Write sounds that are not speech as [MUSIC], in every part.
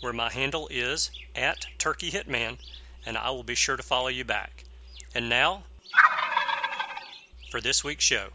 where my handle is at Turkey Hitman, and I will be sure to follow you back. And now, for this week's show.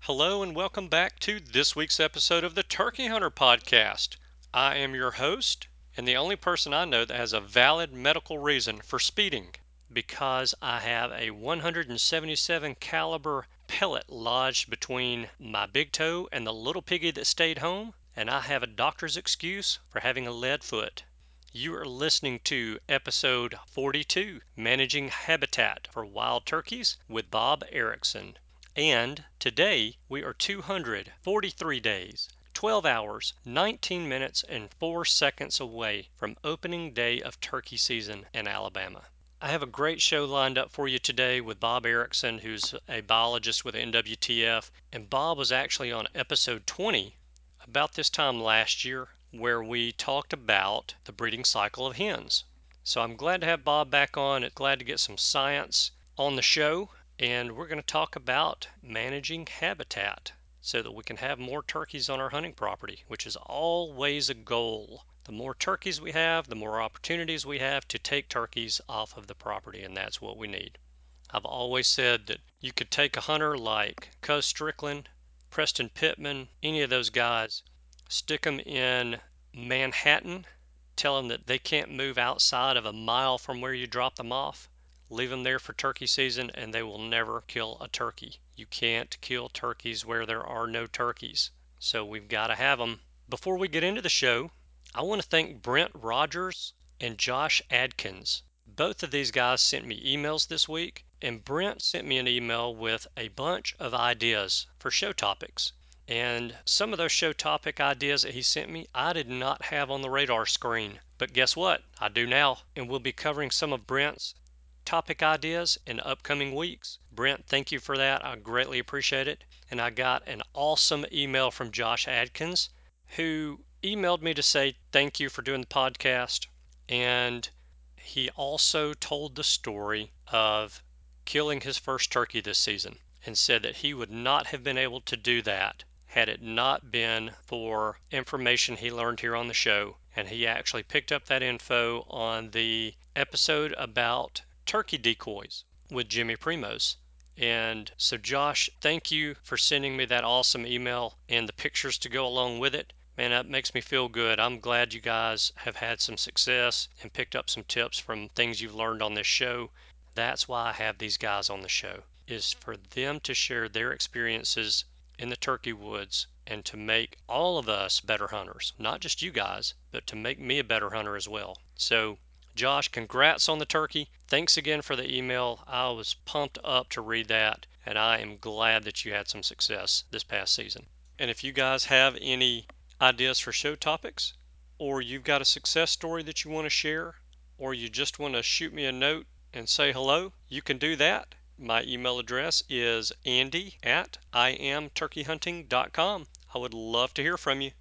Hello, and welcome back to this week's episode of the Turkey Hunter Podcast. I am your host, and the only person I know that has a valid medical reason for speeding because I have a 177 caliber pellet lodged between my big toe and the little piggy that stayed home and I have a doctor's excuse for having a lead foot. You are listening to episode 42 Managing Habitat for Wild Turkeys with Bob Erickson. And today we are 243 days, 12 hours, 19 minutes, and 4 seconds away from opening day of turkey season in Alabama. I have a great show lined up for you today with Bob Erickson, who's a biologist with NWTF. And Bob was actually on episode 20 about this time last year where we talked about the breeding cycle of hens. So I'm glad to have Bob back on. Glad to get some science on the show. And we're going to talk about managing habitat so that we can have more turkeys on our hunting property, which is always a goal. The more turkeys we have, the more opportunities we have to take turkeys off of the property, and that's what we need. I've always said that you could take a hunter like Cuz Strickland Preston Pittman, any of those guys, stick them in Manhattan, tell them that they can't move outside of a mile from where you drop them off, leave them there for turkey season, and they will never kill a turkey. You can't kill turkeys where there are no turkeys. So we've got to have them. Before we get into the show, I want to thank Brent Rogers and Josh Adkins. Both of these guys sent me emails this week and Brent sent me an email with a bunch of ideas for show topics. And some of those show topic ideas that he sent me, I did not have on the radar screen. But guess what? I do now. And we'll be covering some of Brent's topic ideas in upcoming weeks. Brent, thank you for that. I greatly appreciate it. And I got an awesome email from Josh Adkins, who emailed me to say thank you for doing the podcast. And he also told the story of killing his first turkey this season and said that he would not have been able to do that had it not been for information he learned here on the show. And he actually picked up that info on the episode about turkey decoys with Jimmy Primos. And so, Josh, thank you for sending me that awesome email and the pictures to go along with it. Man, that makes me feel good. I'm glad you guys have had some success and picked up some tips from things you've learned on this show. That's why I have these guys on the show, is for them to share their experiences in the turkey woods and to make all of us better hunters. Not just you guys, but to make me a better hunter as well. So, Josh, congrats on the turkey. Thanks again for the email. I was pumped up to read that, and I am glad that you had some success this past season. And if you guys have any ideas for show topics, or you've got a success story that you want to share, or you just want to shoot me a note and say hello, you can do that. My email address is andy at iamturkeyhunting.com. I would love to hear from you.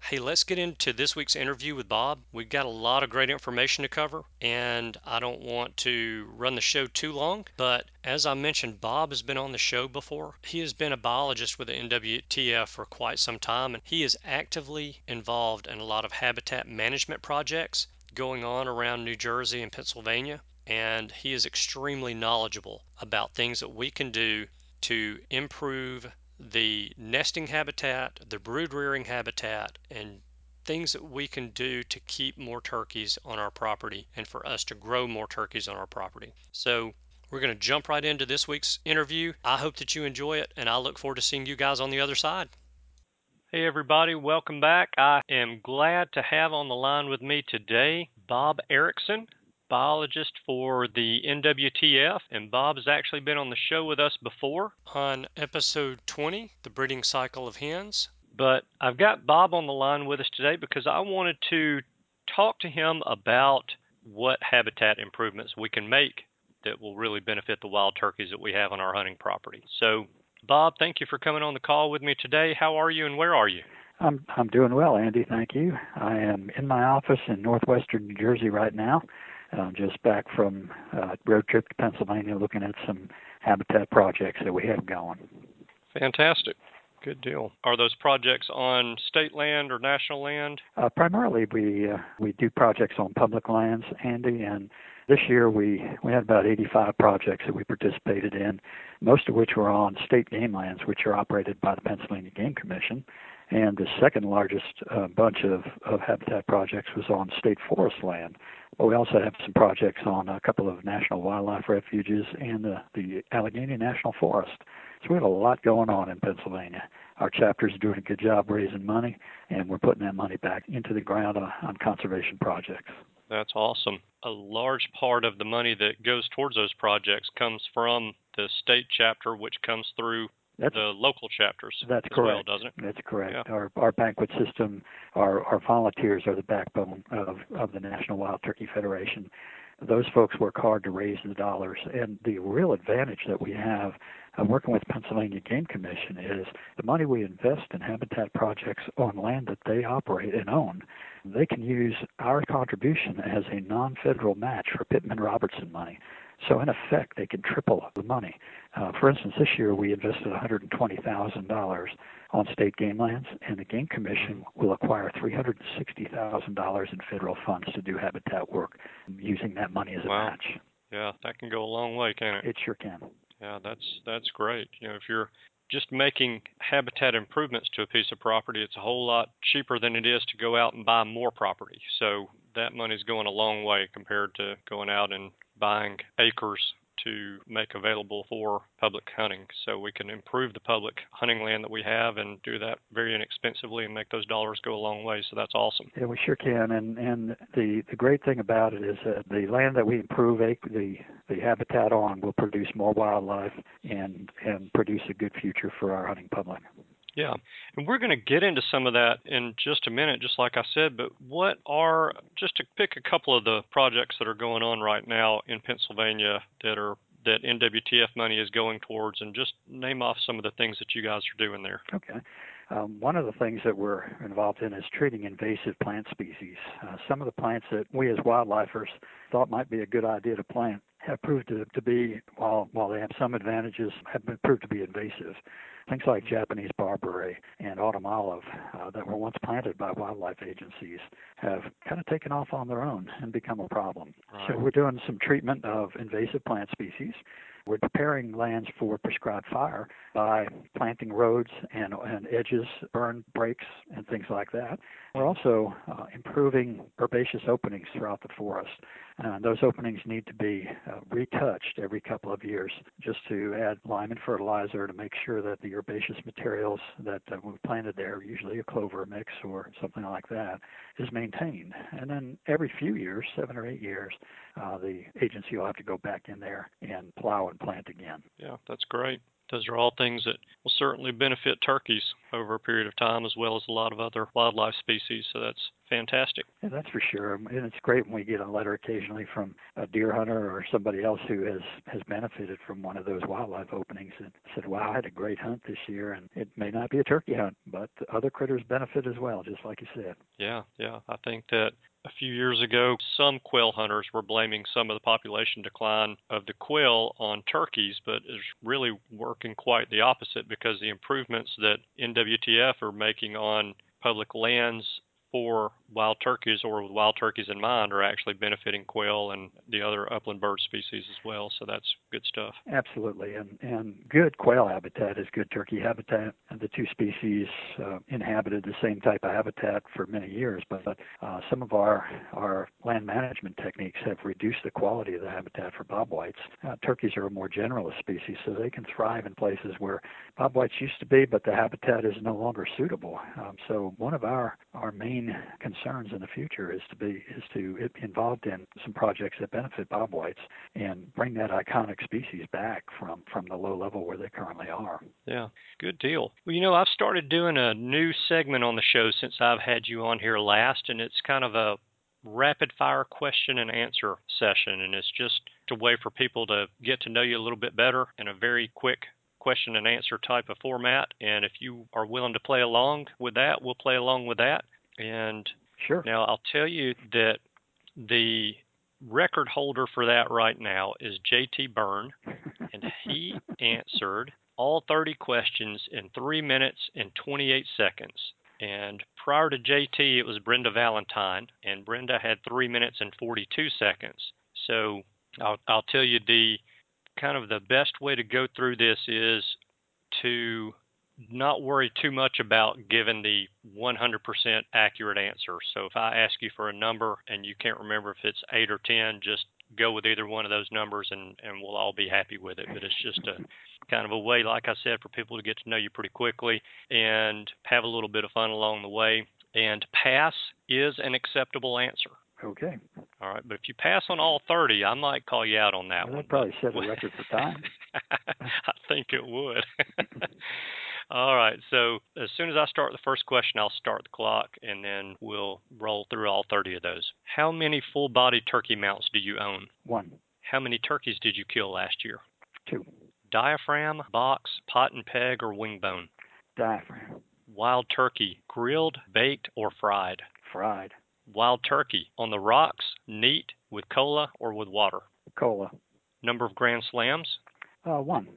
Hey, let's get into this week's interview with Bob. We've got a lot of great information to cover, and I don't want to run the show too long. But as I mentioned, Bob has been on the show before. He has been a biologist with the NWTF for quite some time, and he is actively involved in a lot of habitat management projects going on around New Jersey and Pennsylvania and he is extremely knowledgeable about things that we can do to improve the nesting habitat, the brood rearing habitat, and things that we can do to keep more turkeys on our property and for us to grow more turkeys on our property. So, we're going to jump right into this week's interview. I hope that you enjoy it, and I look forward to seeing you guys on the other side. Hey, everybody, welcome back. I am glad to have on the line with me today Bob Erickson, biologist for the NWTF, and Bob has actually been on the show with us before on episode 20, The Breeding Cycle of Hens. But I've got Bob on the line with us today because I wanted to talk to him about what habitat improvements we can make that will really benefit the wild turkeys that we have on our hunting property. So, Bob, thank you for coming on the call with me today. How are you and where are you? I'm I'm doing well, Andy. Thank you. I am in my office in northwestern New Jersey right now. Uh, just back from a uh, road trip to Pennsylvania, looking at some habitat projects that we have going. Fantastic. Good deal. Are those projects on state land or national land? Uh, primarily, we uh, we do projects on public lands, Andy, and this year we we had about 85 projects that we participated in, most of which were on state game lands, which are operated by the Pennsylvania Game Commission. And the second largest uh, bunch of, of habitat projects was on state forest land. But we also have some projects on a couple of national wildlife refuges and the, the Allegheny National Forest. So we have a lot going on in Pennsylvania. Our chapter is doing a good job raising money, and we're putting that money back into the ground on, on conservation projects. That's awesome. A large part of the money that goes towards those projects comes from the state chapter, which comes through that's, the local chapters. That's correct. Well, doesn't it? That's correct. Yeah. Our our banquet system, our our volunteers are the backbone of of the National Wild Turkey Federation. Those folks work hard to raise the dollars, and the real advantage that we have uh, working with Pennsylvania Game Commission is the money we invest in habitat projects on land that they operate and own. They can use our contribution as a non-federal match for Pittman Robertson money. So in effect, they can triple the money. Uh, for instance, this year we invested $120,000 on state game lands, and the Game Commission will acquire $360,000 in federal funds to do habitat work using that money as a wow. match. Yeah, that can go a long way, can it? It sure can. Yeah, that's that's great. You know, if you're just making habitat improvements to a piece of property, it's a whole lot cheaper than it is to go out and buy more property. So that money's going a long way compared to going out and buying acres to make available for public hunting. So we can improve the public hunting land that we have and do that very inexpensively and make those dollars go a long way. So that's awesome. Yeah, we sure can. And and the the great thing about it is that the land that we improve the the habitat on will produce more wildlife and and produce a good future for our hunting public. Yeah, and we're going to get into some of that in just a minute, just like I said. But what are just to pick a couple of the projects that are going on right now in Pennsylvania that are that NWTF money is going towards, and just name off some of the things that you guys are doing there. Okay. Um, one of the things that we're involved in is treating invasive plant species. Uh, some of the plants that we as wildlifers thought might be a good idea to plant have proved to, to be, while while they have some advantages, have been proved to be invasive. Things like Japanese barberry and autumn olive uh, that were once planted by wildlife agencies have kind of taken off on their own and become a problem. Right. So we're doing some treatment of invasive plant species. We're preparing lands for prescribed fire by planting roads and, and edges, burn breaks, and things like that. We're also uh, improving herbaceous openings throughout the forest. Uh, those openings need to be uh, retouched every couple of years just to add lime and fertilizer to make sure that the herbaceous materials that uh, we planted there, usually a clover mix or something like that, is maintained. And then every few years, seven or eight years, uh, the agency will have to go back in there and plow and plant again. Yeah, that's great. Those are all things that will certainly benefit turkeys over a period of time, as well as a lot of other wildlife species. So that's fantastic. Yeah, that's for sure. Um, and it's great when we get a letter occasionally from a deer hunter or somebody else who has has benefited from one of those wildlife openings and said, "Wow, I had a great hunt this year." And it may not be a turkey hunt, but other critters benefit as well, just like you said. Yeah, yeah. I think that a few years ago, some quail hunters were blaming some of the population decline of the quail on turkeys, but is really working quite the opposite because the improvements that NWTF are making on public lands for wild turkeys or with wild turkeys in mind are actually benefiting quail and the other upland bird species as well. So that's good stuff. Absolutely, and and good quail habitat is good turkey habitat. And the two species uh, inhabited the same type of habitat for many years, but uh, some of our our land management techniques have reduced the quality of the habitat for bobwhites. Uh, turkeys are a more generalist species, so they can thrive in places where bobwhites used to be, but the habitat is no longer suitable. Um, so one of our our main concerns in the future is to be is to be involved in some projects that benefit bobwhites and bring that iconic species back from from the low level where they currently are. Yeah, good deal. Well, you know, I've started doing a new segment on the show since I've had you on here last, and it's kind of a rapid fire question and answer session and it's just a way for people to get to know you a little bit better in a very quick question and answer type of format and if you are willing to play along with that we'll play along with that and sure now I'll tell you that the record holder for that right now is JT Byrne and he [LAUGHS] answered all 30 questions in 3 minutes and 28 seconds and prior to JT, it was Brenda Valentine, and Brenda had three minutes and 42 seconds. So I'll, I'll tell you the kind of the best way to go through this is to not worry too much about giving the 100% accurate answer. So if I ask you for a number and you can't remember if it's 8 or 10, just go with either one of those numbers and, and we'll all be happy with it. But it's just a kind of a way, like I said, for people to get to know you pretty quickly and have a little bit of fun along the way. And pass is an acceptable answer. Okay. All right, but if you pass on all 30, I might call you out on that well, one. probably set a record for time. [LAUGHS] I think it would. [LAUGHS] all right, so as soon as I start the first question, I'll start the clock and then we'll roll through all 30 of those. How many full body turkey mounts do you own? One. How many turkeys did you kill last year? Two. Diaphragm, box, pot and peg, or wing bone? Diaphragm. Wild turkey, grilled, baked, or fried? Fried. Wild turkey, on the rocks, neat, with cola, or with water? Cola. Number of grand slams? Uh, one.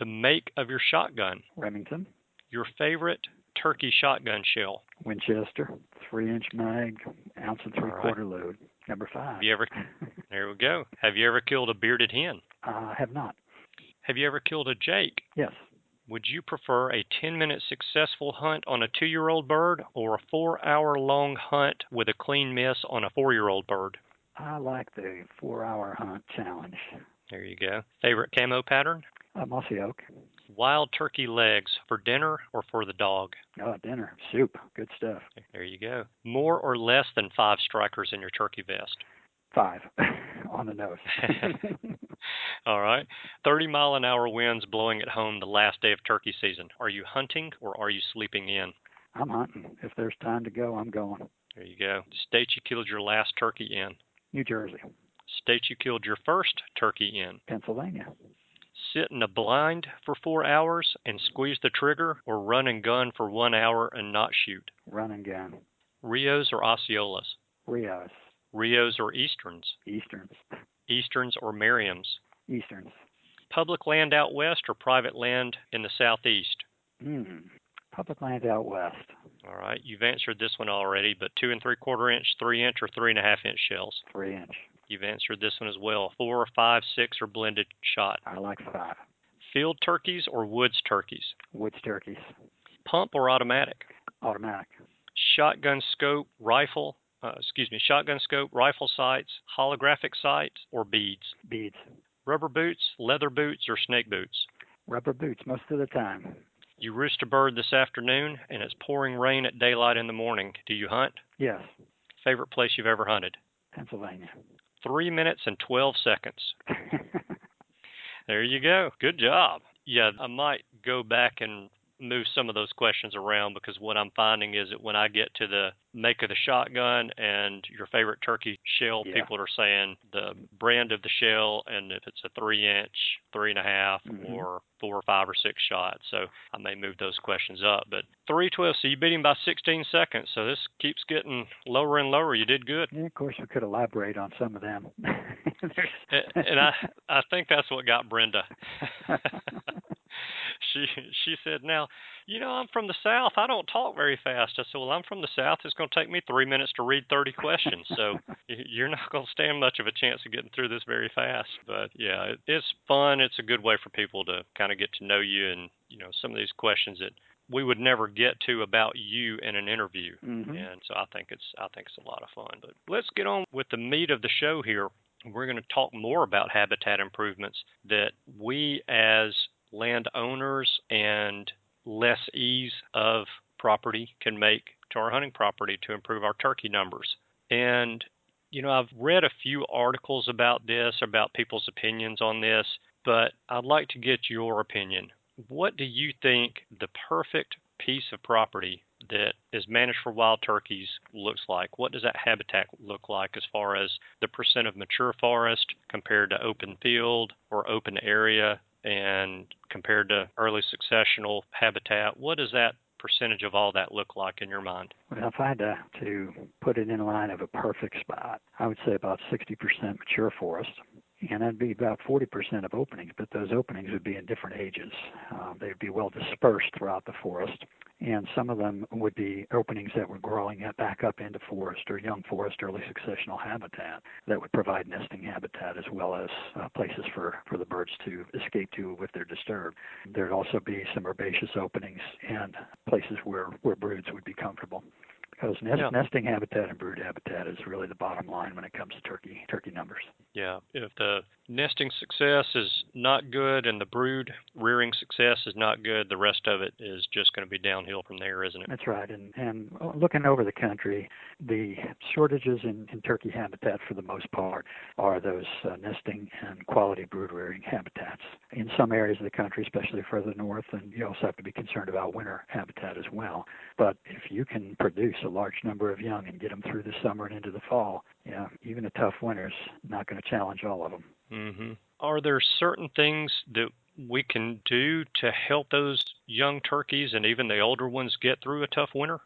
The make of your shotgun? Remington. Your favorite turkey shotgun shell? Winchester, three inch mag, ounce and three right. quarter load. Number five. Have you ever? [LAUGHS] there we go. Have you ever killed a bearded hen? I have not. Have you ever killed a jake? Yes. Would you prefer a 10 minute successful hunt on a two year old bird or a four hour long hunt with a clean miss on a four year old bird? I like the four hour hunt challenge. There you go. Favorite camo pattern? Uh, mossy oak. Wild turkey legs for dinner or for the dog? Oh, dinner. Soup. Good stuff. There you go. More or less than five strikers in your turkey vest? Five [LAUGHS] on the nose. [LAUGHS] [LAUGHS] All right. 30 mile an hour winds blowing at home the last day of turkey season. Are you hunting or are you sleeping in? I'm hunting. If there's time to go, I'm going. There you go. State you killed your last turkey in. New Jersey. State you killed your first turkey in. Pennsylvania. Sit in a blind for four hours and squeeze the trigger, or run and gun for one hour and not shoot. Run and gun. Rios or Osceolas. Rios. Rios or Easterns. Easterns. Easterns or Merriams. Easterns. Public land out west or private land in the southeast? Hmm. Public land out west. All right, you've answered this one already, but two and three quarter inch, three inch, or three and a half inch shells. Three inch. You've answered this one as well. Four, five, six, or blended shot. I like five. Field turkeys or woods turkeys? Woods turkeys. Pump or automatic? Automatic. Shotgun scope, rifle, uh, excuse me, shotgun scope, rifle sights, holographic sights, or beads? Beads. Rubber boots, leather boots, or snake boots? Rubber boots most of the time. You roost a bird this afternoon and it's pouring rain at daylight in the morning. Do you hunt? Yes. Favorite place you've ever hunted? Pennsylvania. Three minutes and 12 seconds. [LAUGHS] There you go. Good job. Yeah, I might go back and move some of those questions around because what I'm finding is that when I get to the make of the shotgun and your favorite turkey shell, Yeah. people are saying the brand of the shell and if it's a three inch, three and a half, Mhm. or four or five or six shots. So I may move those questions up. But three twelve, so you beat him by 16 seconds. So this keeps getting lower and lower. You did good. yeah, of course, we could elaborate on some of them. And and I I think that's what got Brenda. [LAUGHS] [LAUGHS] she she said, "Now, you know, I'm from the South. I don't talk very fast." I said, "Well, I'm from the South. It's going to take me three minutes to read 30 questions, so [LAUGHS] you're not going to stand much of a chance of getting through this very fast." But yeah, it, it's fun. It's a good way for people to kind of get to know you, and you know, some of these questions that we would never get to about you in an interview. Mm-hmm. And so I think it's I think it's a lot of fun. But let's get on with the meat of the show here. We're going to talk more about habitat improvements that we as landowners and lessees of property can make to our hunting property to improve our turkey numbers. And you know, I've read a few articles about this, about people's opinions on this, but I'd like to get your opinion what do you think the perfect piece of property that is managed for wild turkeys looks like? What does that habitat look like as far as the percent of mature forest compared to open field or open area and compared to early successional habitat? What does that percentage of all that look like in your mind? Well, if I had to, to put it in line of a perfect spot, I would say about 60% mature forest, and that'd be about 40% of openings, but those openings would be in different ages. Uh, they'd be well dispersed throughout the forest, and some of them would be openings that were growing back up into forest or young forest early successional habitat that would provide nesting habitat as well as uh, places for, for the birds to escape to if they're disturbed. There'd also be some herbaceous openings and places where, where broods would be comfortable because nest, yeah. nesting habitat and brood habitat is really the bottom line when it comes to turkey turkey numbers. Yeah, if the nesting success is not good and the brood rearing success is not good, the rest of it is just going to be downhill from there, isn't it? That's right. And and uh, looking over the country, the shortages in, in turkey habitat for the most part are those uh, nesting and quality brood rearing habitats. In some areas of the country, especially further north, and you also have to be concerned about winter habitat as well. But if you can produce a large number of young and get them through the summer and into the fall, yeah, even a tough winter's not going to challenge all of them. Mm-hmm. Are there certain things that we can do to help those young turkeys and even the older ones get through a tough winter?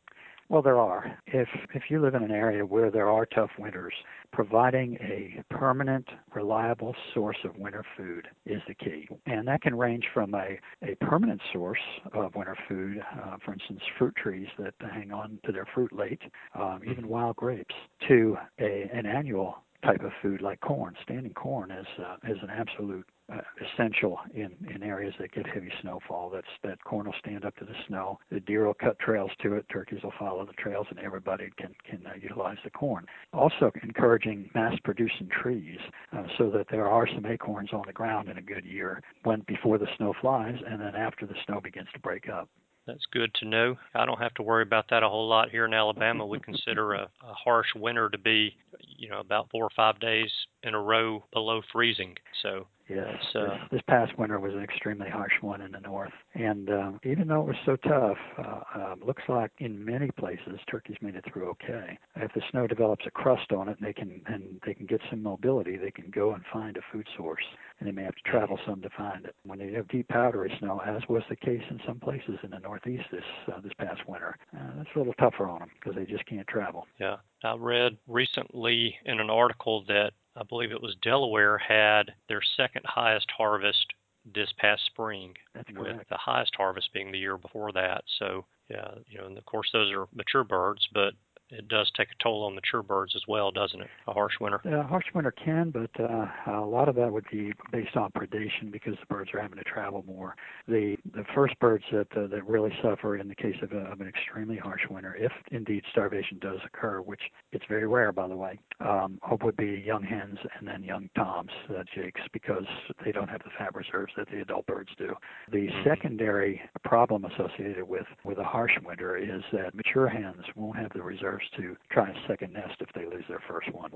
Well, there are. If if you live in an area where there are tough winters, providing a permanent, reliable source of winter food is the key. And that can range from a, a permanent source of winter food, uh, for instance, fruit trees that hang on to their fruit late, um, even wild grapes, to a, an annual type of food like corn. Standing corn is uh, is an absolute uh, essential in in areas that get heavy snowfall. That's that corn will stand up to the snow. The deer will cut trails to it. Turkeys will follow the trails, and everybody can can uh, utilize the corn. Also, encouraging mass producing trees uh, so that there are some acorns on the ground in a good year when before the snow flies, and then after the snow begins to break up. That's good to know. I don't have to worry about that a whole lot here in Alabama. We consider a, a harsh winter to be, you know, about four or five days in a row below freezing. So Yes, uh, this, this past winter was an extremely harsh one in the north, and uh, even though it was so tough, uh, uh, looks like in many places turkeys made it through okay. If the snow develops a crust on it, they can and they can get some mobility, they can go and find a food source, and they may have to travel some to find it. When they have deep powdery snow, as was the case in some places in the northeast this uh, this past winter, uh, that's a little tougher on them because they just can't travel. Yeah, I read recently in an article that I believe it was Delaware had their second highest harvest this past spring, That's with correct. the highest harvest being the year before that. So yeah, you know, and of course those are mature birds, but it does take a toll on mature birds as well, doesn't it? A harsh winter. Yeah, harsh winter can, but uh, a lot of that would be based on predation because the birds are having to travel more. The the first birds that uh, that really suffer in the case of, a, of an extremely harsh winter, if indeed starvation does occur, which it's very rare, by the way, um, would be young hens and then young toms, uh, jakes, because they don't have the fat reserves that the adult birds do. The mm-hmm. secondary problem associated with with a harsh winter is that mature hens won't have the reserves to try a second nest if they lose their first one.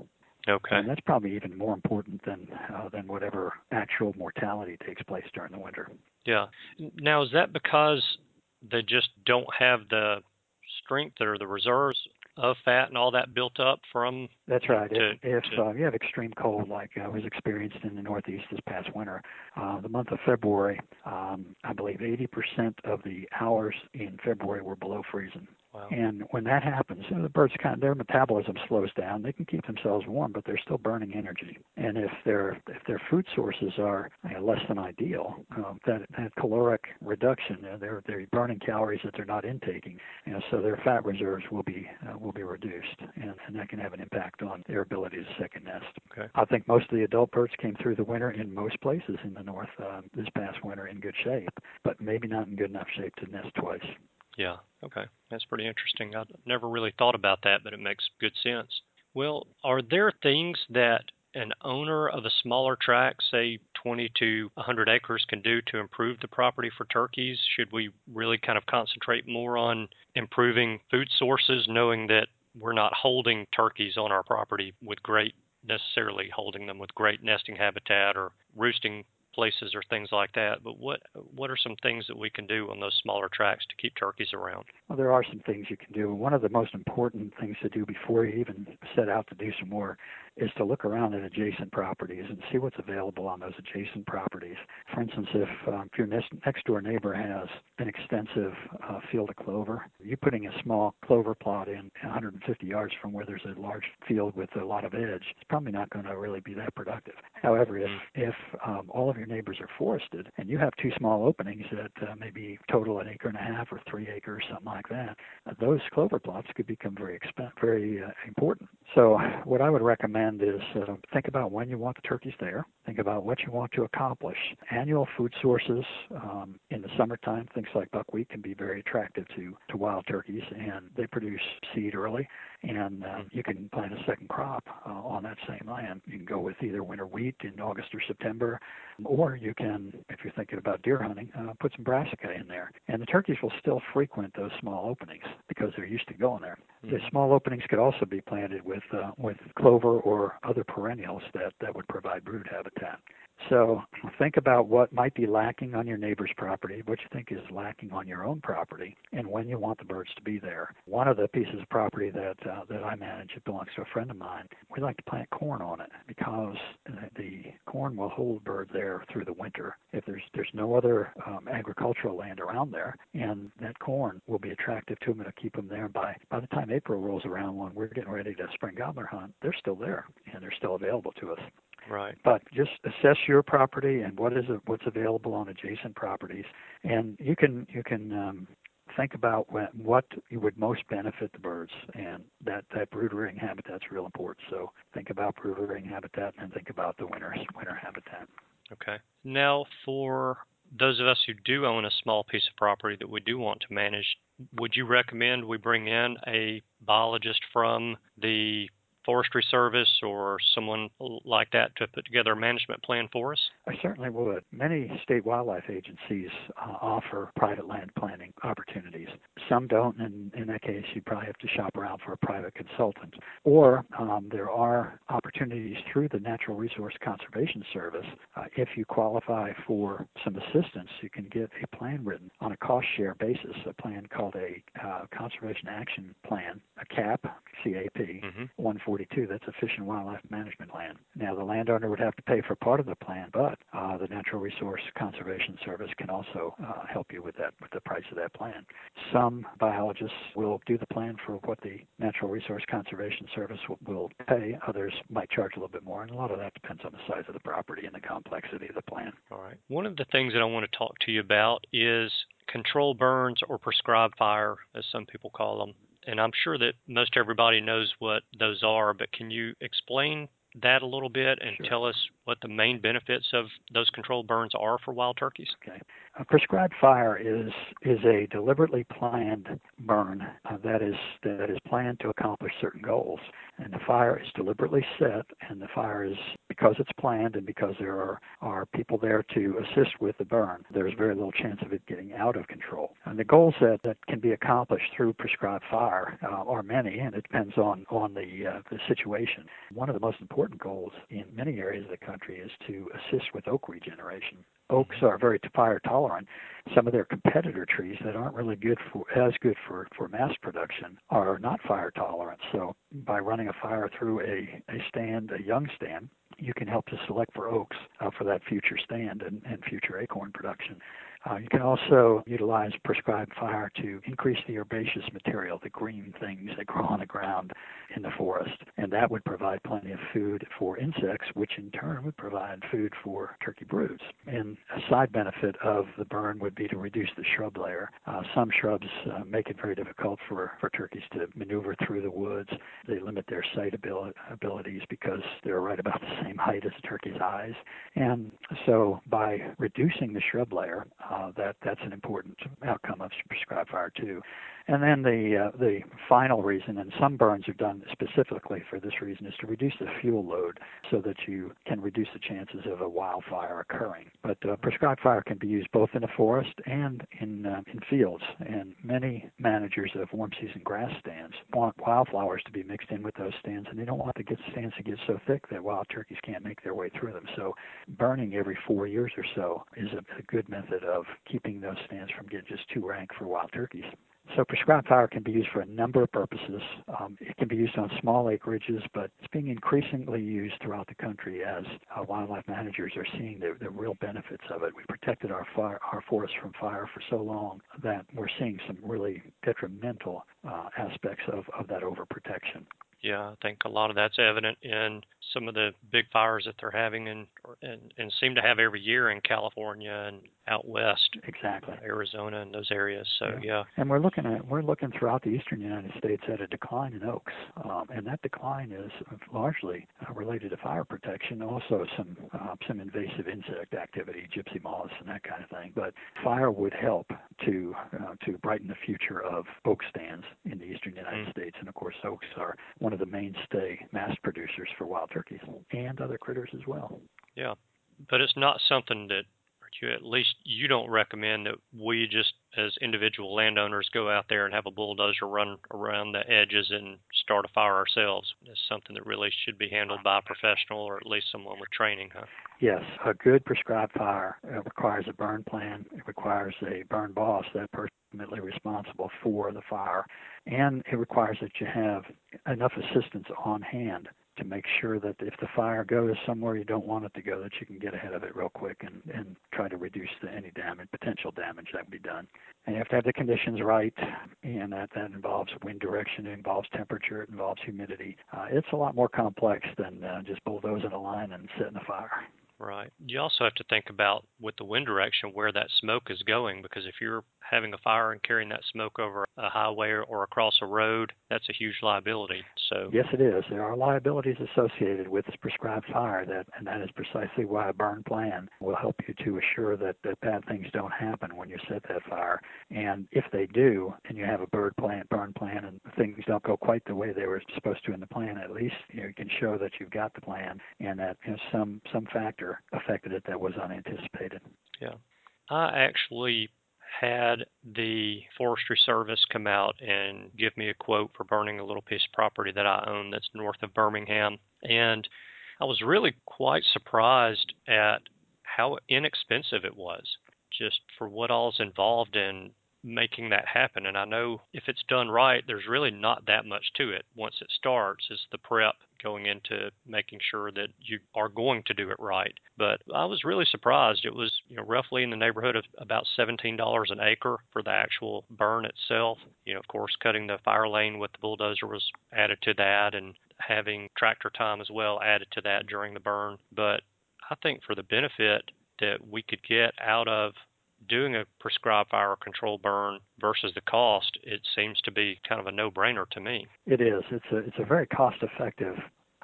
Okay. And that's probably even more important than uh, than whatever actual mortality takes place during the winter. Yeah. Now is that because they just don't have the strength or the reserves of fat and all that built up from that's right to, if, if to... Uh, you have extreme cold like was experienced in the northeast this past winter uh, the month of february um, i believe 80% of the hours in february were below freezing wow. And when that happens, you know, the birds kind of their metabolism slows down. They can keep themselves warm, but they're still burning energy. And if their if their food sources are you know, less than ideal, um, that that caloric reduction, you know, they're they're burning calories that they're not intaking. You know, so their fat reserves will be uh, will be reduced, and, and that can have an impact on their ability to second nest. Okay. I think most of the adult birds came through the winter in most places in the north uh, this past winter in good shape, but maybe not in good enough shape to nest twice. Yeah. Okay. That's pretty interesting. I never really thought about that, but it makes good sense. Well, are there things that an owner of a smaller tract, say 20 to 100 acres, can do to improve the property for turkeys? Should we really kind of concentrate more on improving food sources, knowing that we're not holding turkeys on our property with great necessarily holding them with great nesting habitat or roosting places or things like that. But what what are some things that we can do on those smaller tracks to keep turkeys around? Well, there are some things you can do. One of the most important things to do before you even set out to do some more is to look around at adjacent properties and see what's available on those adjacent properties. For instance, if, um, if your next, next door neighbor has an extensive uh, field of clover, you're putting a small clover plot in 150 yards from where there's a large field with a lot of edge, it's probably not going to really be that productive. However, if mm-hmm. if um, all of your neighbors are forested and you have two small openings that uh, maybe total an acre and a half or three acres, something like that, uh, those clover plots could become very expen- very uh, important. So, what I would recommend is uh, think about when you want the turkeys there. Think about what you want to accomplish. Annual food sources um, in the summertime, things like buckwheat can be very attractive to, to wild turkeys, and they produce seed early, and uh, you can plant a second crop uh, on that same land. You can go with either winter wheat in August or September, or you can, if you're thinking about deer hunting, uh, put some brassica in there. And the turkeys will still frequent those small openings because they're used to going there. Mm-hmm. The small openings could also be planted with uh, with clover or other perennials that that would provide brood habitat. So think about what might be lacking on your neighbor's property, what you think is lacking on your own property, and when you want the birds to be there. One of the pieces of property that uh, that I manage, it belongs to a friend of mine. We like to plant corn on it because the corn will hold birds there through the winter. If there's there's no other um, agricultural land around there, and that corn will be attractive to them to keep them there. By by the time April rolls around, when we're getting ready to spring gobbler hunt, they're still there and they're still available to us. Right. But just assess your property and what is it, what's available on adjacent properties, and you can you can um, think about when, what would most benefit the birds, and that that brood rearing habitat's real important. So think about brood rearing habitat and think about the winter winter habitat. Okay. Now for those of us who do own a small piece of property that we do want to manage, would you recommend we bring in a biologist from the Forestry Service or someone like that to put together a management plan for us? I certainly would. Many state wildlife agencies uh, offer private land planning opportunities. Some don't, and in that case, you probably have to shop around for a private consultant. Or um, there are opportunities through the Natural Resource Conservation Service. Uh, if you qualify for some assistance, you can get a plan written on a cost share basis, a plan called a uh, Conservation Action Plan, a CAP, CAP, mm-hmm. 142. That's a Fish and Wildlife Management Plan. Now, the landowner would have to pay for part of the plan, but uh, the Natural Resource Conservation Service can also uh, help you with that, with the price of that plan. Some biologists will do the plan for what the Natural Resource Conservation Service will, will pay. Others might charge a little bit more, and a lot of that depends on the size of the property and the complexity of the plan. All right. One of the things that I want to talk to you about is control burns or prescribed fire, as some people call them and I'm sure that most everybody knows what those are, but can you explain that a little bit and sure. tell us what the main benefits of those controlled burns are for wild turkeys? Okay. A prescribed fire is is a deliberately planned burn uh, that is that is planned to accomplish certain goals, and the fire is deliberately set, and the fire is because it's planned and because there are are people there to assist with the burn. There's very little chance of it getting out of control. And the goals that, that can be accomplished through prescribed fire uh, are many, and it depends on on the uh, the situation. One of the most important goals in many areas of the country is to assist with oak regeneration oaks are very fire tolerant. Some of their competitor trees that aren't really good for as good for for mass production are not fire tolerant. So by running a fire through a a stand, a young stand, you can help to select for oaks uh, for that future stand and, and future acorn production. Uh, you can also utilize prescribed fire to increase the herbaceous material, the green things that grow on the ground in the forest. And that would provide plenty of food for insects, which in turn would provide food for turkey broods. And a side benefit of the burn would be to reduce the shrub layer. Uh, some shrubs uh, make it very difficult for, for turkeys to maneuver through the woods. They limit their sight abil- abilities because they're right about the same height as a turkey's eyes. And so by reducing the shrub layer, uh, Uh, that that's an important outcome of prescribed fire too. And then the uh, the final reason, and some burns are done specifically for this reason, is to reduce the fuel load so that you can reduce the chances of a wildfire occurring. But uh, prescribed fire can be used both in a forest and in uh, in fields. And many managers of warm season grass stands want wildflowers to be mixed in with those stands, and they don't want the stands to get so thick that wild turkeys can't make their way through them. So burning every four years or so is a, a good method of keeping those stands from getting just too rank for wild turkeys. So prescribed fire can be used for a number of purposes. Um, it can be used on small acreages, but it's being increasingly used throughout the country as uh, wildlife managers are seeing the, the real benefits of it. We protected our fire, our forests from fire for so long that we're seeing some really detrimental uh, aspects of, of that overprotection. Yeah, I think a lot of that's evident in some of the big fires that they're having and and, and seem to have every year in California and out west, exactly Arizona and those areas. So yeah. yeah. and we're looking at we're looking throughout the eastern United States at a decline in oaks, um, and that decline is largely uh, related to fire protection, also some uh, some invasive insect activity, gypsy moths and that kind of thing. But fire would help to uh, to brighten the future of oak stands in the eastern United mm. States, and of course oaks are one of the mainstay mass producers for wild turkeys and other critters as well. Yeah, but it's not something that you at least you don't recommend that we just as individual landowners go out there and have a bulldozer run around the edges and start a fire ourselves. It's something that really should be handled by a professional or at least someone with training, huh? Yes, a good prescribed fire uh, requires a burn plan. It requires a burn boss, that person ultimately responsible for the fire, and it requires that you have enough assistance on hand to make sure that if the fire goes somewhere you don't want it to go, that you can get ahead of it real quick and, and try to reduce the, any damage, potential damage that would be done. And you have to have the conditions right, and that, that involves wind direction, it involves temperature, it involves humidity. Uh, it's a lot more complex than uh, just bulldozing a line and setting a fire. Right. You also have to think about with the wind direction where that smoke is going because if you're having a fire and carrying that smoke over a highway or across a road, that's a huge liability. So yes, it is. There are liabilities associated with this prescribed fire, that and that is precisely why a burn plan will help you to assure that, that bad things don't happen when you set that fire. And if they do, and you have a bird plan, burn plan, and things don't go quite the way they were supposed to in the plan, at least you, know, you can show that you've got the plan and that you know, some some factor affected it that was unanticipated. Yeah. I actually had the Forestry Service come out and give me a quote for burning a little piece of property that I own that's north of Birmingham. And I was really quite surprised at how inexpensive it was just for what all's involved in making that happen. And I know if it's done right, there's really not that much to it. Once it starts, is the prep going into making sure that you are going to do it right. But I was really surprised. It was you know roughly in the neighborhood of about seventeen dollars an acre for the actual burn itself. You know, of course, cutting the fire lane with the bulldozer was added to that, and having tractor time as well added to that during the burn. But I think for the benefit that we could get out of doing a prescribed fire control burn versus the cost, it seems to be kind of a no-brainer to me. It is. It's a it's a very cost-effective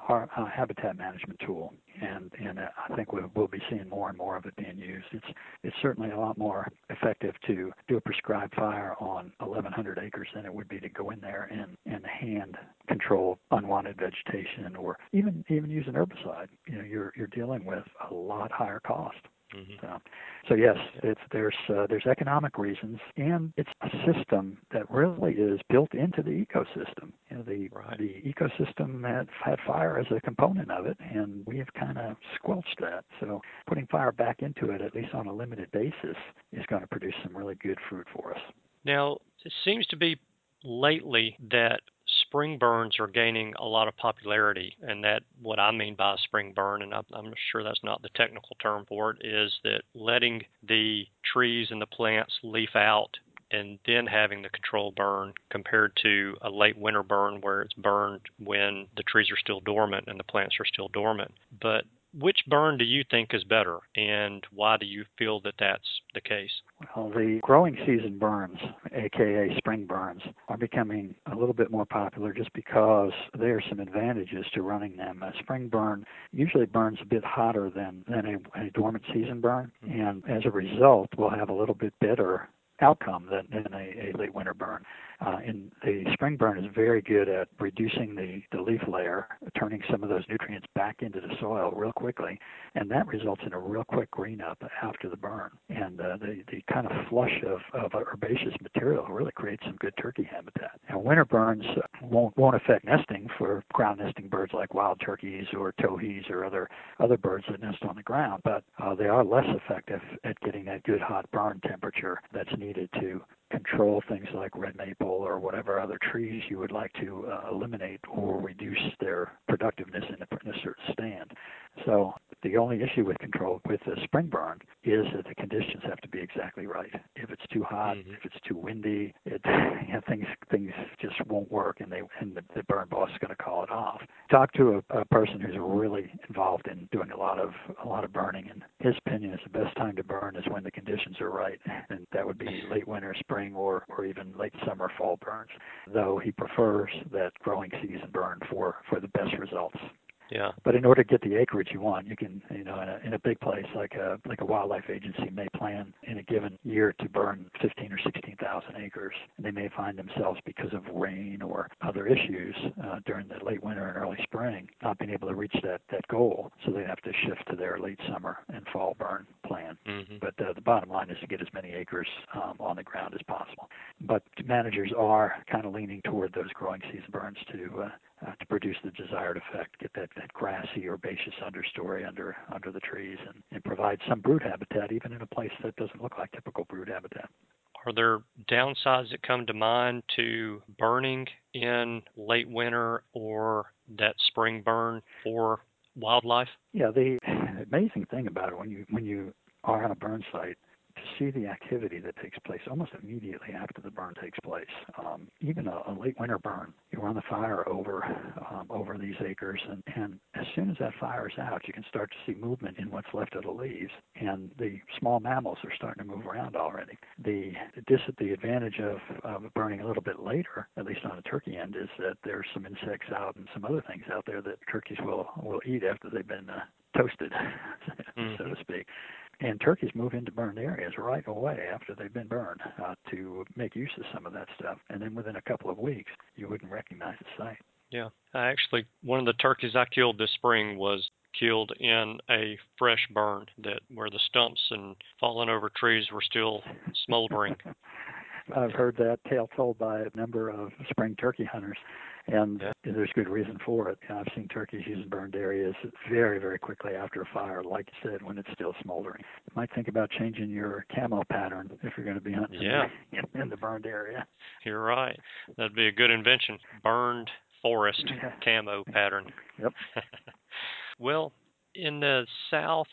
uh, habitat management tool, and and I think we'll, we'll be seeing more and more of it being used. It's it's certainly a lot more effective to do a prescribed fire on 1,100 acres than it would be to go in there and and hand control unwanted vegetation or even even use an herbicide. You know, you're you're dealing with a lot higher cost. Mm-hmm. So, so yes, it's there's uh, there's economic reasons, and it's a system that really is built into the ecosystem. You know, the right. the ecosystem had had fire as a component of it, and we have kind of squelched that. So putting fire back into it, at least on a limited basis, is going to produce some really good fruit for us. Now, it seems to be lately that spring burns are gaining a lot of popularity, and that what I mean by a spring burn, and I'm, sure that's not the technical term for it, is that letting the trees and the plants leaf out and then having the control burn compared to a late winter burn where it's burned when the trees are still dormant and the plants are still dormant. But which burn do you think is better, and why do you feel that that's the case? Well, the growing season burns, aka spring burns, are becoming a little bit more popular just because there are some advantages to running them. A spring burn usually burns a bit hotter than, than a, a dormant season burn, mm-hmm. and as a result, will have a little bit better outcome than, than a, a late winter burn. Uh, and the spring burn is very good at reducing the, the leaf layer, turning some of those nutrients back into the soil real quickly, and that results in a real quick green up after the burn. And uh, the, the kind of flush of, of herbaceous material really creates some good turkey habitat. Now, winter burns won't, won't affect nesting for ground nesting birds like wild turkeys or towhees or other, other birds that nest on the ground, but uh, they are less effective at getting that good hot burn temperature that's needed to control things like red maple or whatever other trees you would like to uh, eliminate or reduce their productiveness in a, in a certain stand. So the only issue with control with the spring burn is that the conditions have to be exactly right. If it's too hot, mm-hmm. if it's too windy, it [LAUGHS] you know, things things just won't work, and they and the, the burn boss is going to call it off. Talk to a, a person who's really involved in doing a lot of a lot of burning, and his opinion is the best time to burn is when the conditions are right, [LAUGHS] and that would be late winter, spring, or or even late summer, fall burns. Though he prefers that growing season burn for for the best results. Yeah. But in order to get the acreage you want, you can, you know, in a, in a big place like a like a wildlife agency may plan in a given year to burn 15 or 16,000 acres, and they may find themselves because of rain or other issues uh, during the late winter and early spring not being able to reach that that goal, so they have to shift to their late summer and fall burn plan. Mm-hmm. But uh, the bottom line is to get as many acres um, on the ground as possible. But managers are kind of leaning toward those growing season burns to uh, uh, to produce the desired effect, get that, that grassy herbaceous understory under under the trees, and, and provide some brood habitat, even in a place that doesn't look like typical brood habitat. Are there downsides that come to mind to burning in late winter or that spring burn for wildlife? Yeah, the amazing thing about it when you when you are on a burn site to see the activity that takes place almost immediately after the burn takes place. Um, even a, a late winter burn, you run the fire over um, over these acres, and, and as soon as that fire is out, you can start to see movement in what's left of the leaves, and the small mammals are starting to move around already. The dis- the advantage of, of burning a little bit later, at least on the turkey end, is that there's some insects out and some other things out there that turkeys will will eat after they've been uh, toasted, [LAUGHS] mm-hmm. so to speak. And turkeys move into burned areas right away after they've been burned uh, to make use of some of that stuff. And then within a couple of weeks, you wouldn't recognize the site. Yeah, I actually one of the turkeys I killed this spring was killed in a fresh burn that where the stumps and fallen over trees were still smoldering. [LAUGHS] I've heard that tale told by a number of spring turkey hunters and yeah. there's good reason for it. I've seen turkeys using burned areas very, very quickly after a fire, like you said, when it's still smoldering. You might think about changing your camo pattern if you're going to be hunting yeah. in, [LAUGHS] in the burned area. You're right. That'd be a good invention. Burned forest camo pattern. Yep. [LAUGHS] well, in the south,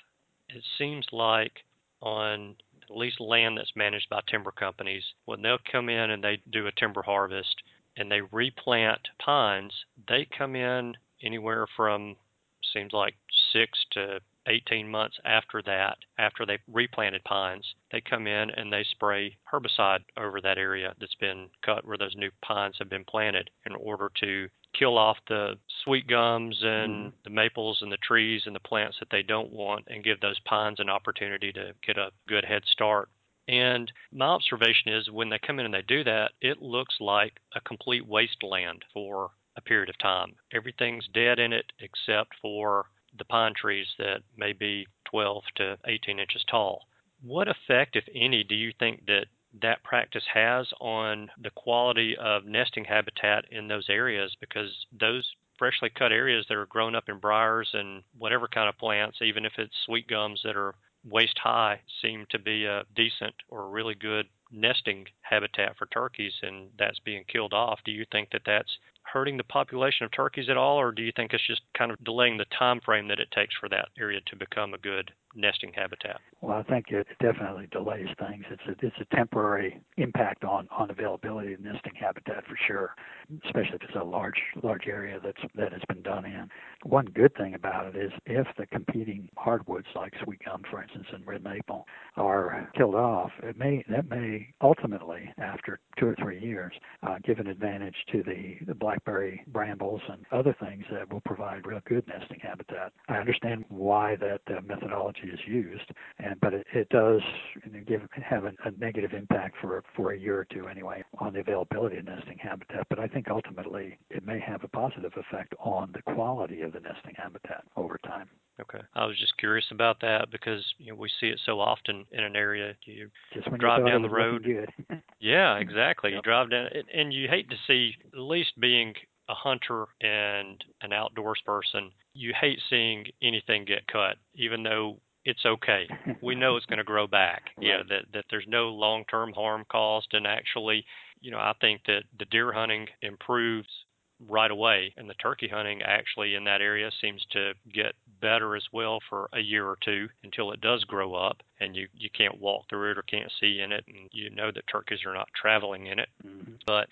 it seems like on at least land that's managed by timber companies, when they'll come in and they do a timber harvest, and they replant pines, they come in anywhere from seems like six to 18 months after that, after they've replanted pines, they come in and they spray herbicide over that area that's been cut where those new pines have been planted in order to kill off the sweet gums and mm. the maples and the trees and the plants that they don't want and give those pines an opportunity to get a good head start and my observation is when they come in and they do that, it looks like a complete wasteland for a period of time. Everything's dead in it except for the pine trees that may be 12 to 18 inches tall. What effect, if any, do you think that that practice has on the quality of nesting habitat in those areas? Because those freshly cut areas that are grown up in briars and whatever kind of plants, even if it's sweet gums that are waist high seem to be a decent or really good nesting habitat for turkeys, and that's being killed off. Do you think that that's hurting the population of turkeys at all, or do you think it's just kind of delaying the time frame that it takes for that area to become a good nesting habitat? Well, I think it definitely delays things. It's a, it's a temporary impact on, on availability of nesting habitat for sure, especially if it's a large large area that's that has been done in. One good thing about it is if the competing hardwoods like sweet gum, for instance, and red maple are killed off, it may that may ultimately, after two or three years, uh, give an advantage to the, the blackberry brambles and other things that will provide real good nesting habitat. I understand why that uh, methodology is used, and but it, it does give have a, a negative impact for for a year or two anyway on the availability of nesting habitat. But I think ultimately it may have a positive effect on the quality of the nesting habitat over time. Okay. I was just curious about that because you know we see it so often in an area. You just when drive you down the road. [LAUGHS] Yeah, exactly. Yep. You drive down, and you hate to see, at least being a hunter and an outdoors person, you hate seeing anything get cut, even though it's okay. We know it's going to grow back. [LAUGHS] Right. Yeah, that that there's no long-term harm caused, and actually, you know, I think that the deer hunting improves right away, and the turkey hunting actually in that area seems to get better as well for a year or two until it does grow up, and you you can't walk through it or can't see in it, and you know that turkeys are not traveling in it, mm-hmm. but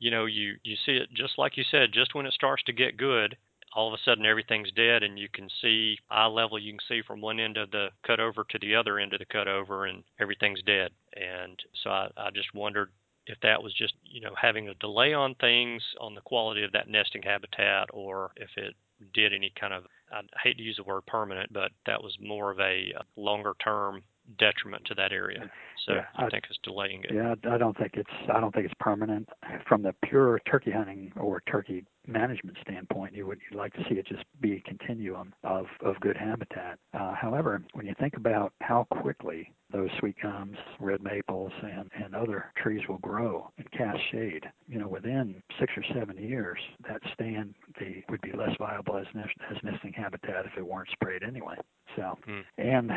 you know you you see it just like you said just when it starts to get good all of a sudden everything's dead and you can see eye level you can see from one end of the cutover to the other end of the cutover and everything's dead and so I, I just wondered if that was just you know having a delay on things on the quality of that nesting habitat or if it did any kind of I hate to use the word permanent but that was more of a uh, longer term detriment to that area. So yeah, I, I think it's delaying it. Yeah, I don't think it's I don't think it's permanent. From the pure turkey hunting or turkey management standpoint, you would you'd like to see it just be a continuum of of good habitat. Uh, however, when you think about how quickly those sweet gums, red maples, and and other trees will grow and cast shade, you know, within six or seven years, that stand the, would be less viable as nest, as nesting habitat if it weren't sprayed anyway. So, mm. and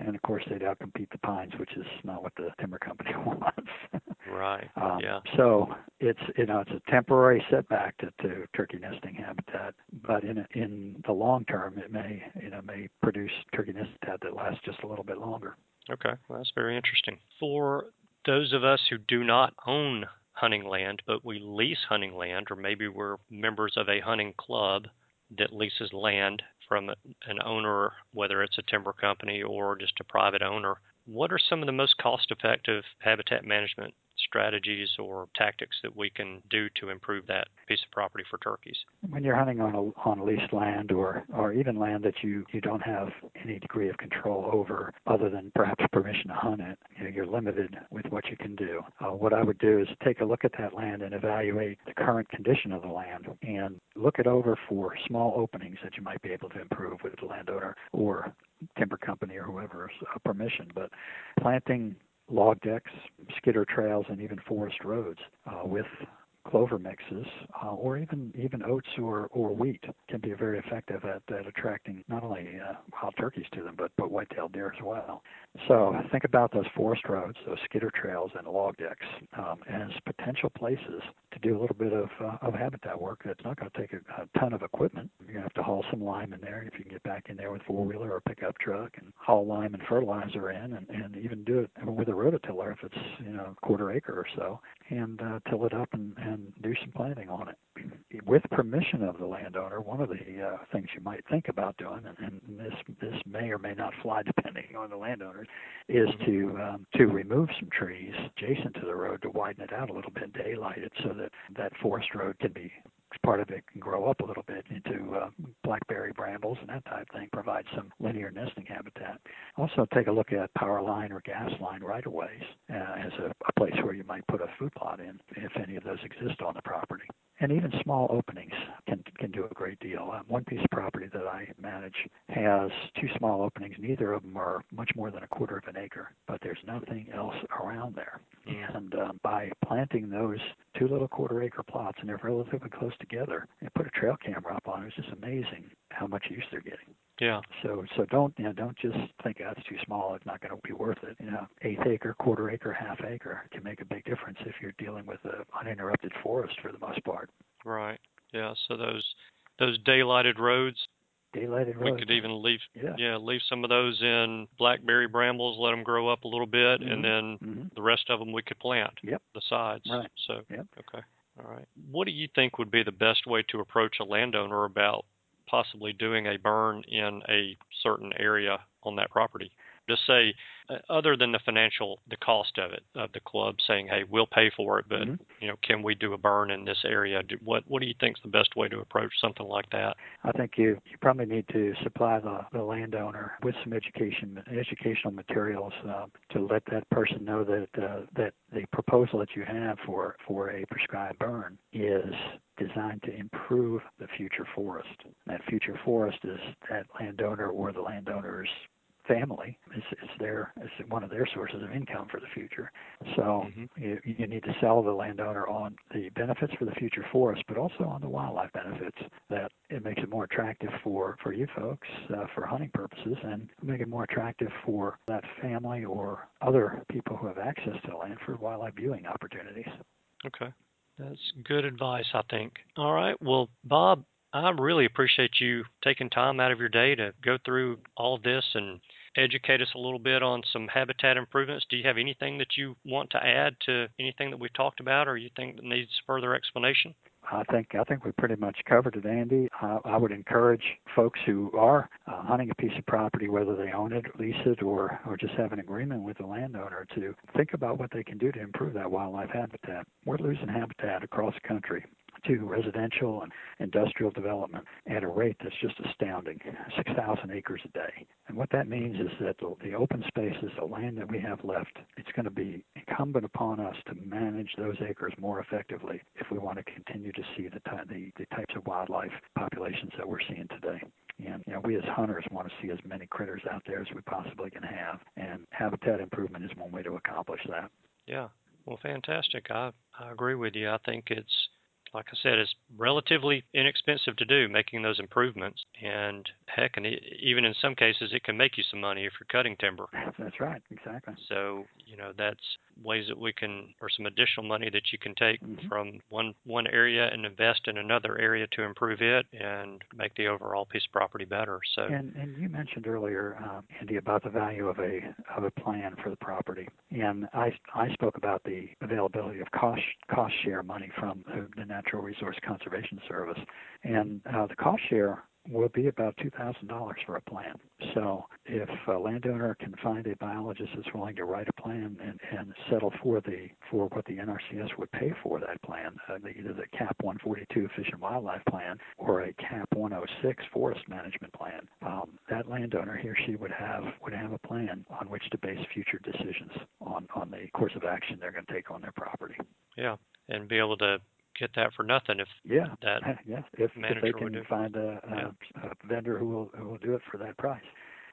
and of course they'd outcompete the pines, which is not what the timber company [LAUGHS] wants. Right. Um, yeah. So it's you know it's a temporary setback to, to turkey nesting habitat, but in in the long term it may you know may produce turkey nesting habitat that lasts just a little bit longer. Okay, well, that's very interesting. For those of us who do not own hunting land, but we lease hunting land, or maybe we're members of a hunting club that leases land from an owner, whether it's a timber company or just a private owner, what are some of the most cost effective habitat management strategies or tactics that we can do to improve that piece of property for turkeys? When you're hunting on a, on leased land or, or even land that you, you don't have any degree of control over other than perhaps permission to hunt it, you know, you're limited with what you can do. Uh, what I would do is take a look at that land and evaluate the current condition of the land and look it over for small openings that you might be able to improve with the landowner or timber company or whoever's uh, permission. But planting log decks, skidder trails, and even forest roads uh, with clover mixes, uh, or even even oats or, or wheat can be very effective at, at attracting not only uh, wild turkeys to them, but but white-tailed deer as well. So think about those forest roads, those skidder trails, and log decks um, as potential places to do a little bit of uh, of habitat work. It's not going to take a, a ton of equipment. You're going to have to haul some lime in there if you can get back in there with four wheeler or pickup truck and haul lime and fertilizer in, and, and even do it with a rototiller if it's you know a quarter acre or so, and uh, till it up and, and do some planting on it. With permission of the landowner, one of the uh, things you might think about doing, and, and this this may or may not fly [LAUGHS] depending on the landowner, is mm-hmm. to um, to remove some trees adjacent to the road to widen it out a little bit, daylight it, so that that forest road can be part of it can grow up a little bit into uh, blackberry brambles and that type of thing, provide some linear nesting habitat. Also, take a look at power line or gas line right of ways uh, as a, a place where you might put a food plot in, if any of those exist on the property. And even small openings can can do a great deal. Um, one piece of property that I manage has two small openings. Neither of them are much more than a quarter of an acre, but there's nothing else around there. And um, by planting those two little quarter acre plots, and they're relatively close together, and put a trail camera up on it, it's just amazing how much use they're getting. Yeah. So so don't you know don't just think that's too small. It's not going to be worth it. You know, eighth acre, quarter acre, half acre can make a big difference if you're dealing with an uninterrupted forest for the most part. Right. Yeah. So those those daylighted roads Daylighted roads. we could even leave yeah. yeah leave some of those in blackberry brambles, let them grow up a little bit, Mhm. and then Mhm. the rest of them we could plant. Yep. The sides. Right. So Yep. okay. All right. What do you think would be the best way to approach a landowner about possibly doing a burn in a certain area on that property? Just say, uh, other than the financial, the cost of it, of the club saying, "Hey, we'll pay for it," but Mhm. you know, can we do a burn in this area? What What do you think is the best way to approach something like that? I think you you probably need to supply the, the landowner with some education educational materials uh, to let that person know that uh, that the proposal that you have for for a prescribed burn is designed to improve the future forest. That future forest is that landowner or the landowner's family. It's, it's their it's one of their sources of income for the future. So Mhm. you, you need to sell the landowner on the benefits for the future forest, but also on the wildlife benefits. That it makes it more attractive for for you folks uh, for hunting purposes, and make it more attractive for that family or other people who have access to the land for wildlife viewing opportunities. Okay. That's good advice, I think. All right. Well, Bob, I really appreciate you taking time out of your day to go through all of this and educate us a little bit on some habitat improvements. Do you have anything that you want to add to anything that we've talked about or you think that needs further explanation? I think I think we pretty much covered it, Andy. I, I would encourage folks who are uh, hunting a piece of property, whether they own it, lease it, or or just have an agreement with the landowner, to think about what they can do to improve that wildlife habitat. We're losing habitat across the country to residential and industrial development at a rate that's just astounding 6,000 acres a day. And what that means is that the, open spaces, the land that we have left, it's going to be incumbent upon us to manage those acres more effectively if we want to continue to see the, the, the types of wildlife populations that we're seeing today. And you know, we as hunters want to see as many critters out there as we possibly can have, and habitat improvement is one way to accomplish that. Yeah. Well, fantastic. I, I agree with you. I think it's like I said, it's relatively inexpensive to do making those improvements. And heck, and even in some cases, it can make you some money if you're cutting timber. [LAUGHS] That's right, exactly. So you know that's ways that we can, or some additional money that you can take Mhm. from one one area and invest in another area to improve it and make the overall piece of property better. So And and you mentioned earlier, um, Andy, about the value of a of a plan for the property, and I I spoke about the availability of cost cost share money from the, the Natural Resource Conservation Service, and uh, the cost share will be about two thousand dollars for a plan. So if a landowner can find a biologist that's willing to write a plan and, and settle for the for what the NRCS would pay for that plan, uh, the, either the CAP 142 Fish and Wildlife Plan or a CAP 106 Forest Management Plan, um, that landowner he or she would have would have a plan on which to base future decisions on on the course of action they're going to take on their property. yeah, and be able to get that for nothing if Yeah, that [LAUGHS] yes, if, if they can find a, a, a vendor who will who will do it for that price,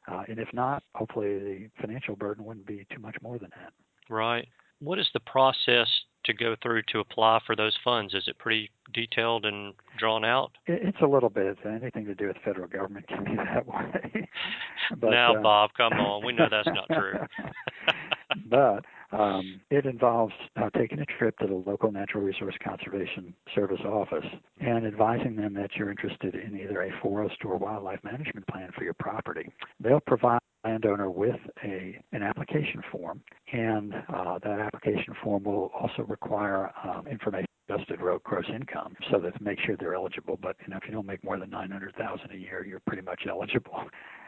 uh, and if not, hopefully the financial burden wouldn't be too much more than that. Right. What is the process to go through to apply for those funds? Is it pretty detailed and drawn out? It, it's a little bit anything to do with the federal government [LAUGHS] can be that way. [LAUGHS] but, now, uh, Bob, come on. We know that's not true. but um, it involves uh, taking a trip to the local Natural Resource Conservation Service office and advising them that you're interested in either a forest or wildlife management plan for your property. They'll provide the landowner with a an application form, and uh, that application form will also require um, information adjusted ro- gross income so that to make sure they're eligible. But you know, if you don't make more than nine hundred thousand a year, you're pretty much eligible.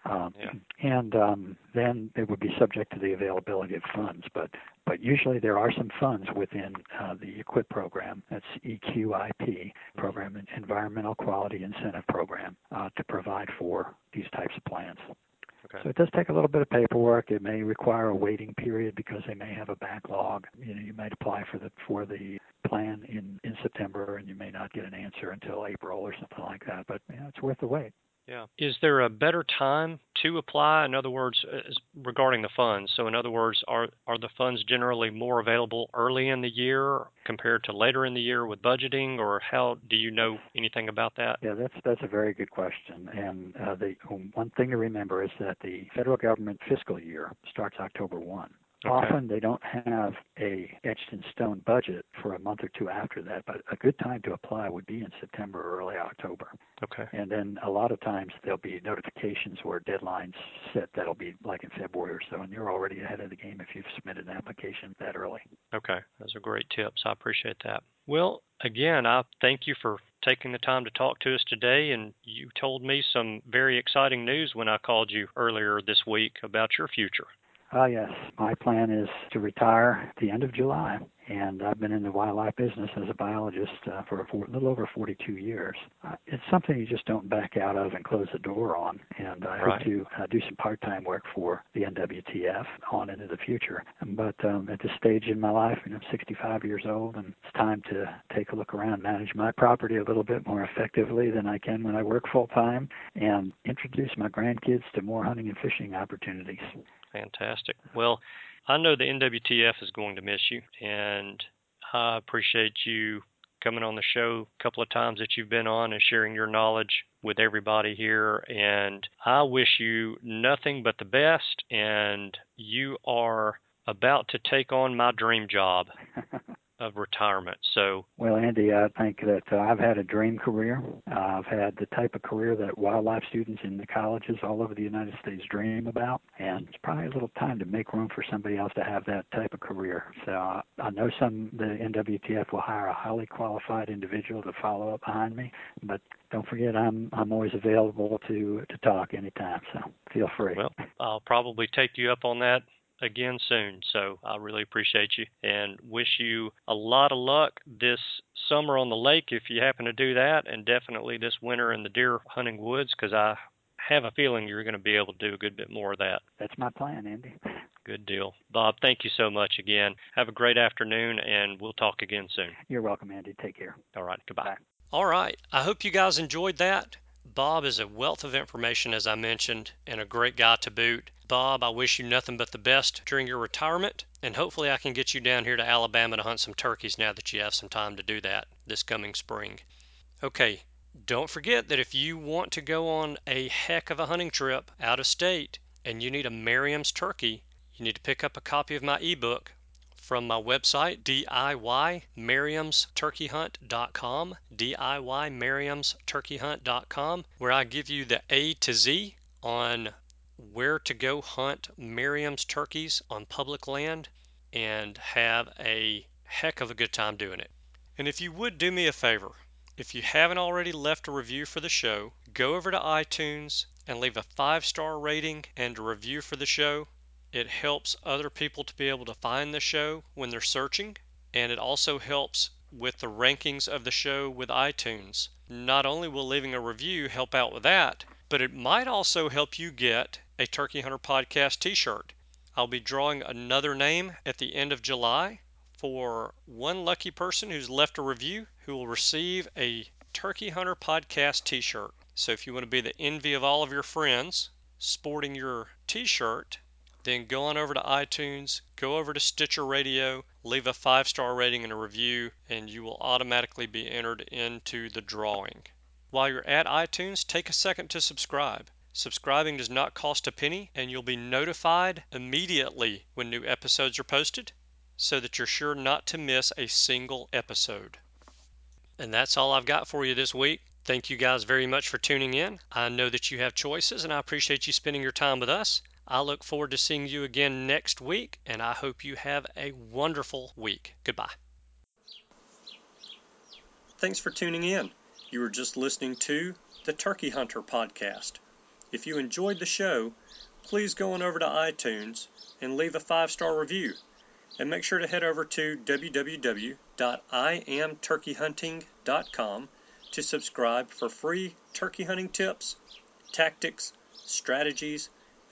Um, Yeah. And um, then it would be subject to the availability of funds. But but usually there are some funds within uh, the EQIP program. That's EQIP program, Environmental Quality Incentive Program, uh, to provide for these types of plans. Okay. So it does take a little bit of paperwork. It may require a waiting period because they may have a backlog. You know, you might apply for the for the plan in in September, and you may not get an answer until April or something like that. But you know, it's worth the wait. Yeah. Is there a better time to apply? In other words, as- regarding the funds. So, in other words, are are the funds generally more available early in the year compared to later in the year with budgeting, or how do you know anything about that? Yeah, that's that's a very good question. And uh, the one thing to remember is that the federal government fiscal year starts October one. Okay. Often they don't have a etched in stone budget for a month or two after that, but a good time to apply would be in September or early October. Okay. And then a lot of times there'll be notifications or deadlines set that'll be like in February or so, and you're already ahead of the game if you've submitted an application that early. Okay, those are great tips. I appreciate that. Well, again, I thank you for taking the time to talk to us today. And you told me some very exciting news when I called you earlier this week about your future. Uh, yes. My plan is to retire at the end of July and I've been in the wildlife business as a biologist uh, for a, for little over 42 years. Uh, it's something you just don't back out of and close the door on, and I right. hope to uh, do some part-time work for the NWTF on into the future. But um, at this stage in my life, know, I'm 65 years old, and it's time to take a look around, manage my property a little bit more effectively than I can when I work full-time, and introduce my grandkids to more hunting and fishing opportunities. Fantastic. Well, I know the NWTF is going to miss you, and I appreciate you coming on the show a couple of times that you've been on and sharing your knowledge with everybody here. And I wish you nothing but the best. And you are about to take on my dream job. [LAUGHS] of retirement. So, well, Andy, I think that uh, I've had a dream career. Uh, I've had the type of career that wildlife students in the colleges all over the United States dream about, and it's probably a little time to make room for somebody else to have that type of career. So, uh, I know some the NWTF will hire a highly qualified individual to follow up behind me, but don't forget I'm I'm always available to to talk anytime. So, feel free. Well, I'll probably take you up on that again soon. So I really appreciate you and wish you a lot of luck this summer on the lake if you happen to do that, and definitely this winter in the deer hunting woods because I have a feeling you're going to be able to do a good bit more of that. That's my plan, Andy. Good deal. Bob, thank you so much again. Have a great afternoon, and we'll talk again soon. You're welcome, Andy. Take care. All right. Goodbye. Bye. All right. I hope you guys enjoyed that. Bob is a wealth of information, as I mentioned, and a great guy to boot. Bob, I wish you nothing but the best during your retirement, and hopefully I can get you down here to Alabama to hunt some turkeys now that you have some time to do that this coming spring. Okay, don't forget that if you want to go on a heck of a hunting trip out of state and you need a Merriam's turkey, you need to pick up a copy of my ebook from my website, DIYMerriamsTurkeyHunt.com, DIYMerriamsTurkeyHunt.com, where I give you the A to Z on where to go hunt Merriam's turkeys on public land and have a heck of a good time doing it. And if you would do me a favor, if you haven't already left a review for the show, go over to iTunes and leave a five star rating and a review for the show. It helps other people to be able to find the show when they're searching, and it also helps with the rankings of the show with iTunes. Not only will leaving a review help out with that, but it might also help you get a Turkey Hunter Podcast t shirt. I'll be drawing another name at the end of July for one lucky person who's left a review who will receive a Turkey Hunter Podcast t shirt. So if you want to be the envy of all of your friends sporting your t shirt, then go on over to iTunes, go over to Stitcher Radio, leave a five star rating and a review, and you will automatically be entered into the drawing. While you're at iTunes, take a second to subscribe. Subscribing does not cost a penny, and you'll be notified immediately when new episodes are posted so that you're sure not to miss a single episode. And that's all I've got for you this week. Thank you guys very much for tuning in. I know that you have choices, and I appreciate you spending your time with us. I look forward to seeing you again next week, and I hope you have a wonderful week. Goodbye. Thanks for tuning in. You were just listening to the Turkey Hunter podcast. If you enjoyed the show, please go on over to iTunes and leave a five star review. And make sure to head over to www.iamturkeyhunting.com to subscribe for free turkey hunting tips, tactics, strategies,